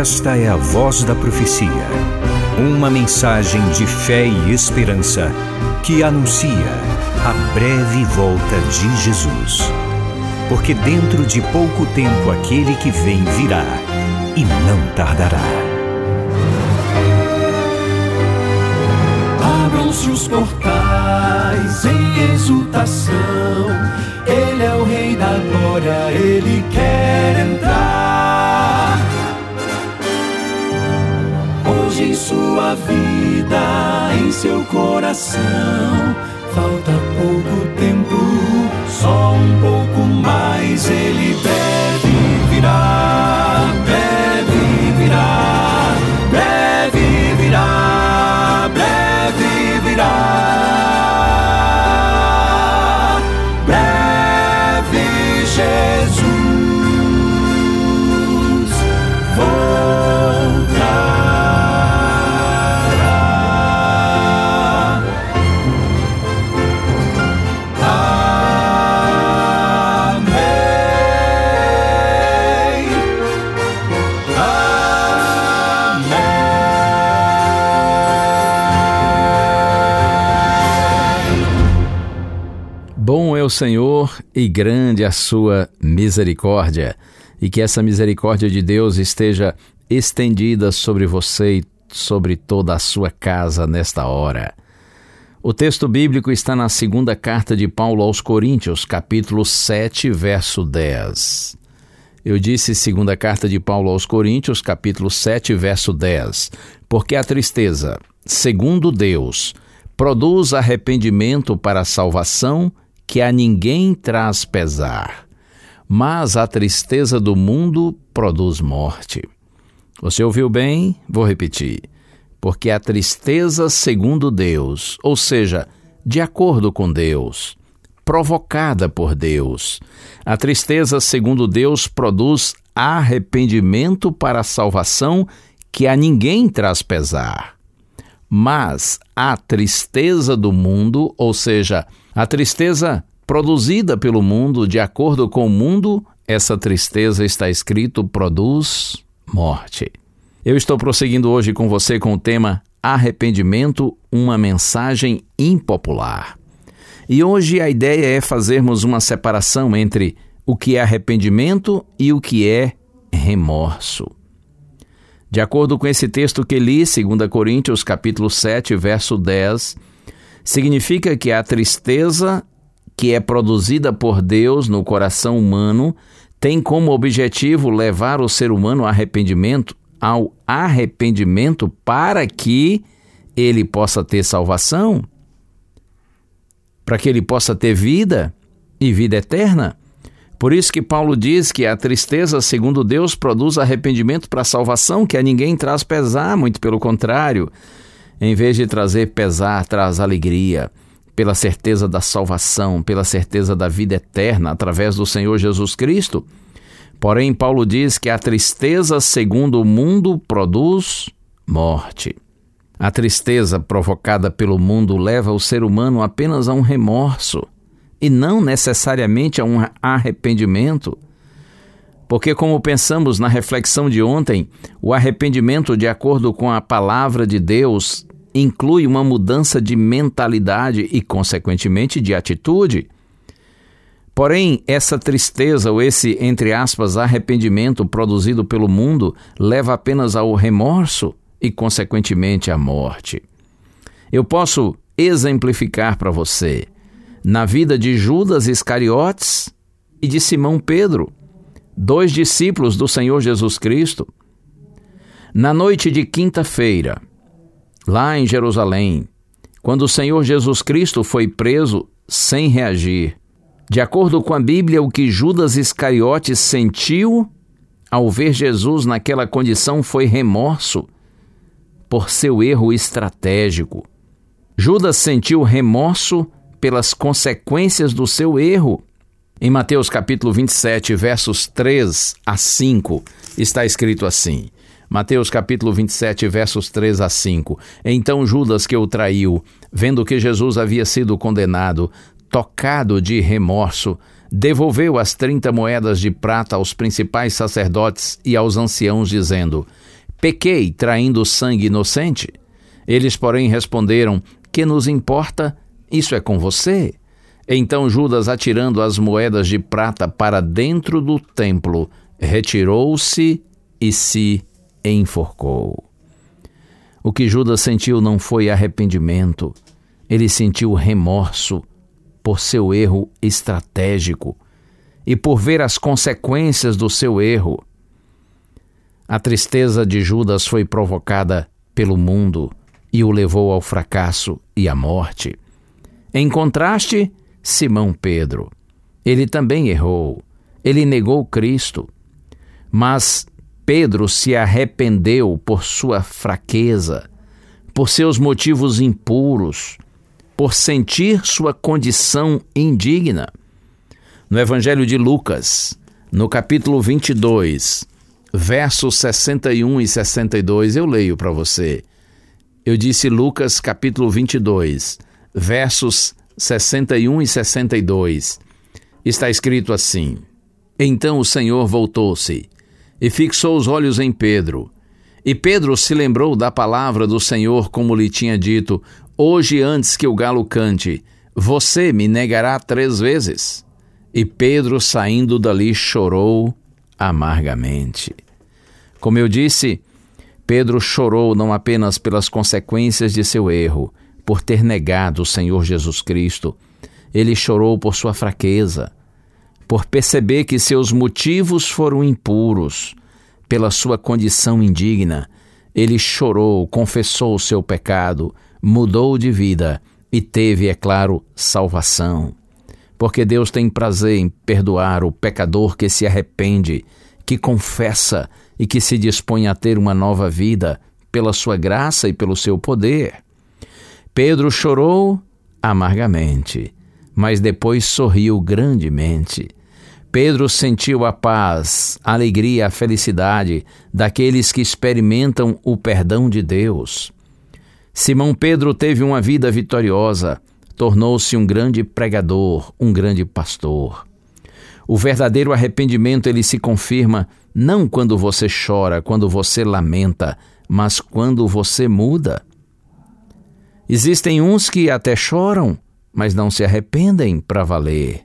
Esta é a voz da profecia. Uma mensagem de fé e esperança que anuncia a breve volta de Jesus. Porque dentro de pouco tempo aquele que vem virá e não tardará. Abram-se os portais em exultação. Ele é o Rei da Glória, ele quer entrar. Sua vida, em seu coração, falta pouco tempo, só um pouco mais. Ele deve Senhor e grande a sua misericórdia, e que essa misericórdia de Deus esteja estendida sobre você e sobre toda a sua casa nesta hora. O texto bíblico está na segunda carta de Paulo aos Coríntios, capítulo 7, verso 10. Eu disse segunda carta de Paulo aos Coríntios, capítulo 7, verso 10. Porque a tristeza, segundo Deus, produz arrependimento para a salvação que a ninguém traz pesar. Mas a tristeza do mundo produz morte. Você ouviu bem? Vou repetir. Porque a tristeza segundo Deus, ou seja, de acordo com Deus, provocada por Deus. A tristeza, segundo Deus, produz arrependimento para a salvação que a ninguém traz pesar. Mas a tristeza do mundo, ou seja, a tristeza produzida pelo mundo, de acordo com o mundo, essa tristeza está escrito produz morte. Eu estou prosseguindo hoje com você com o tema Arrependimento, uma mensagem impopular. E hoje a ideia é fazermos uma separação entre o que é arrependimento e o que é remorso. De acordo com esse texto que li, 2 Coríntios capítulo 7, verso 10, significa que a tristeza que é produzida por Deus no coração humano tem como objetivo levar o ser humano ao arrependimento, ao arrependimento para que ele possa ter salvação, para que ele possa ter vida e vida eterna. Por isso que Paulo diz que a tristeza, segundo Deus, produz arrependimento para salvação, que a ninguém traz pesar, muito pelo contrário. Em vez de trazer pesar, traz alegria, pela certeza da salvação, pela certeza da vida eterna através do Senhor Jesus Cristo. Porém, Paulo diz que a tristeza, segundo o mundo, produz morte. A tristeza provocada pelo mundo leva o ser humano apenas a um remorso e não necessariamente a um arrependimento. Porque, como pensamos na reflexão de ontem, o arrependimento, de acordo com a palavra de Deus, inclui uma mudança de mentalidade e, consequentemente, de atitude. Porém, essa tristeza ou esse, entre aspas, arrependimento produzido pelo mundo leva apenas ao remorso e, consequentemente, à morte. Eu posso exemplificar para você na vida de Judas Iscariotes e de Simão Pedro, dois discípulos do Senhor Jesus Cristo. Na noite de quinta-feira, lá em Jerusalém, quando o Senhor Jesus Cristo foi preso sem reagir, de acordo com a Bíblia, o que Judas Iscariotes sentiu ao ver Jesus naquela condição foi remorso por seu erro estratégico. Judas sentiu remorso pelas consequências do seu erro. Em Mateus capítulo 27, versos 3 a 5, está escrito assim: Mateus capítulo 27, versos 3 a 5. Então Judas, que o traiu, vendo que Jesus havia sido condenado, tocado de remorso, devolveu as trinta moedas de prata aos principais sacerdotes e aos anciãos, dizendo: Pequei traindo sangue inocente. Eles, porém, responderam: Que nos importa? Isso é com você. Então Judas, atirando as moedas de prata para dentro do templo, retirou-se e se enforcou. O que Judas sentiu não foi arrependimento, ele sentiu remorso por seu erro estratégico e por ver as consequências do seu erro. A tristeza de Judas foi provocada pelo mundo e o levou ao fracasso e à morte. Em contraste, Simão Pedro. Ele também errou. Ele negou Cristo. Mas Pedro se arrependeu por sua fraqueza, por seus motivos impuros, por sentir sua condição indigna. No Evangelho de Lucas, no capítulo 22, versos 61 e 62, eu leio para você. Eu disse Lucas, capítulo 22, versos 61 e 62. Está escrito assim: Então o Senhor voltou-se e fixou os olhos em Pedro. E Pedro se lembrou da palavra do Senhor, como lhe tinha dito: Hoje, antes que o galo cante, você me negará três vezes. E Pedro, saindo dali, chorou amargamente. Como eu disse, Pedro chorou não apenas pelas consequências de seu erro, por ter negado o Senhor Jesus Cristo. Ele chorou por sua fraqueza, por perceber que seus motivos foram impuros, pela sua condição indigna. Ele chorou, confessou o seu pecado, mudou de vida e teve, é claro, salvação. Porque Deus tem prazer em perdoar o pecador que se arrepende, que confessa e que se dispõe a ter uma nova vida pela sua graça e pelo seu poder. Pedro chorou amargamente, mas depois sorriu grandemente. Pedro sentiu a paz, a alegria, a felicidade daqueles que experimentam o perdão de Deus. Simão Pedro teve uma vida vitoriosa, tornou-se um grande pregador, um grande pastor. O verdadeiro arrependimento ele se confirma não quando você chora, quando você lamenta, mas quando você muda. Existem uns que até choram, mas não se arrependem para valer,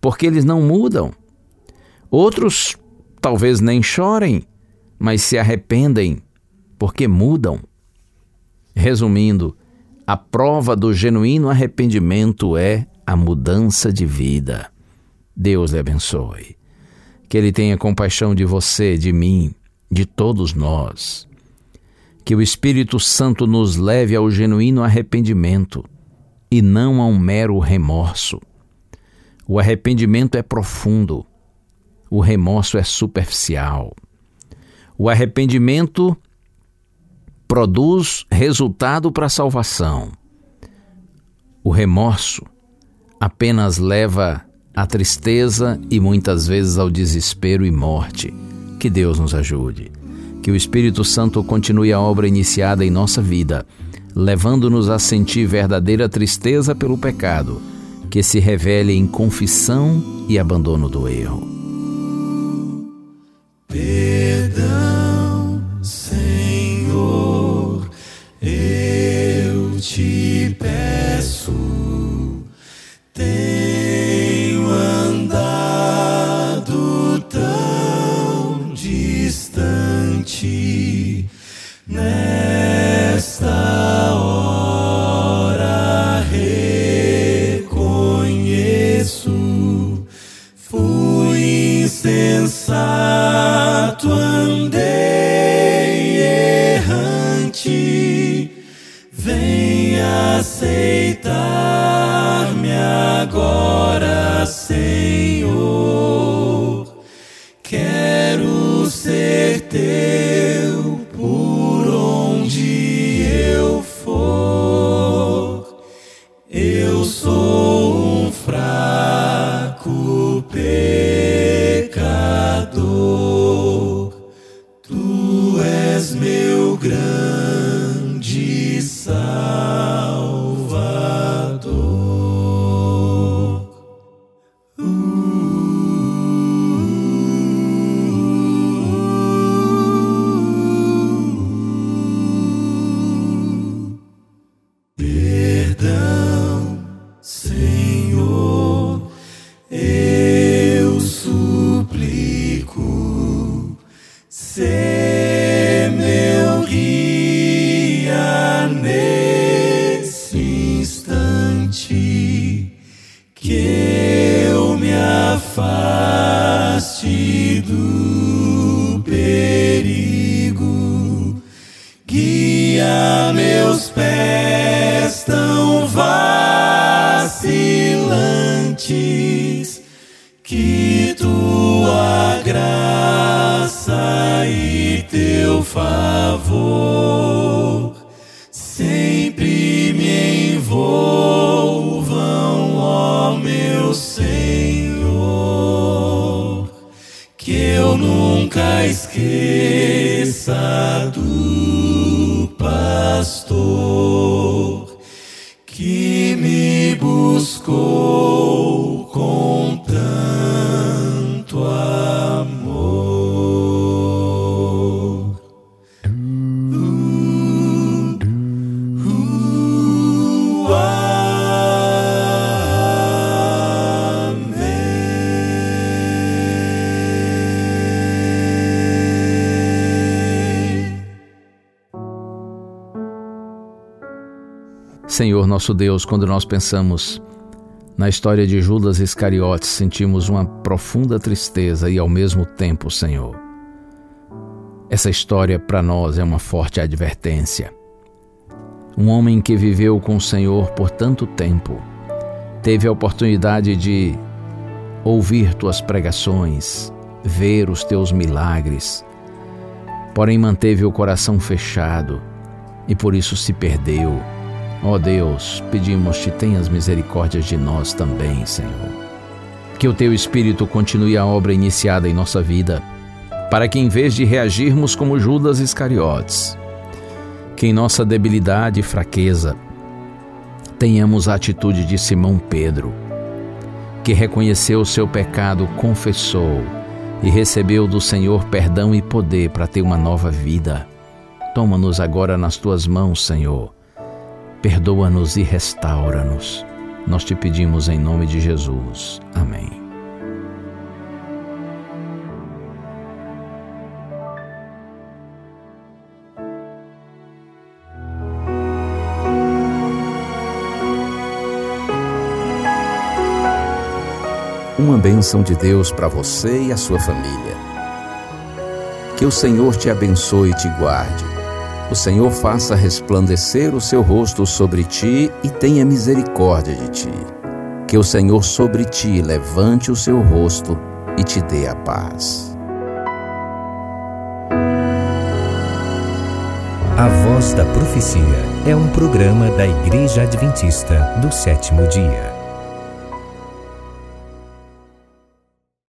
porque eles não mudam. Outros talvez nem chorem, mas se arrependem porque mudam. Resumindo, a prova do genuíno arrependimento é a mudança de vida. Deus lhe abençoe. Que Ele tenha compaixão de você, de mim, de todos nós que o Espírito Santo nos leve ao genuíno arrependimento e não a um mero remorso. O arrependimento é profundo, o remorso é superficial. O arrependimento produz resultado para a salvação. O remorso apenas leva à tristeza e muitas vezes ao desespero e morte. Que Deus nos ajude. Que o Espírito Santo continue a obra iniciada em nossa vida, levando-nos a sentir verdadeira tristeza pelo pecado, que se revele em confissão e abandono do erro. Perdão, Senhor, eu te peço. Vem meus pés tão vacilantes, que tua graça e teu favor sempre me envolvam, ó meu Senhor, que eu nunca esqueça do pastor que me buscou Senhor nosso Deus, quando nós pensamos na história de Judas Iscariotes, sentimos uma profunda tristeza e ao mesmo tempo, Senhor, essa história para nós é uma forte advertência. Um homem que viveu com o Senhor por tanto tempo, teve a oportunidade de ouvir tuas pregações, ver os teus milagres, porém manteve o coração fechado e por isso se perdeu. Ó Deus, pedimos-te, tenhas misericórdia de nós também, Senhor. Que o teu Espírito continue a obra iniciada em nossa vida, para que em vez de reagirmos como Judas Iscariotes, que em nossa debilidade e fraqueza tenhamos a atitude de Simão Pedro, que reconheceu o seu pecado, confessou e recebeu do Senhor perdão e poder para ter uma nova vida. Toma-nos agora nas tuas mãos, Senhor. Perdoa-nos e restaura-nos. Nós te pedimos em nome de Jesus. Amém. Uma bênção de Deus para você e a sua família. Que o Senhor te abençoe e te guarde. O Senhor faça resplandecer o seu rosto sobre ti e tenha misericórdia de ti. Que o Senhor sobre ti levante o seu rosto e te dê a paz. A Voz da Profecia é um programa da Igreja Adventista do sétimo dia.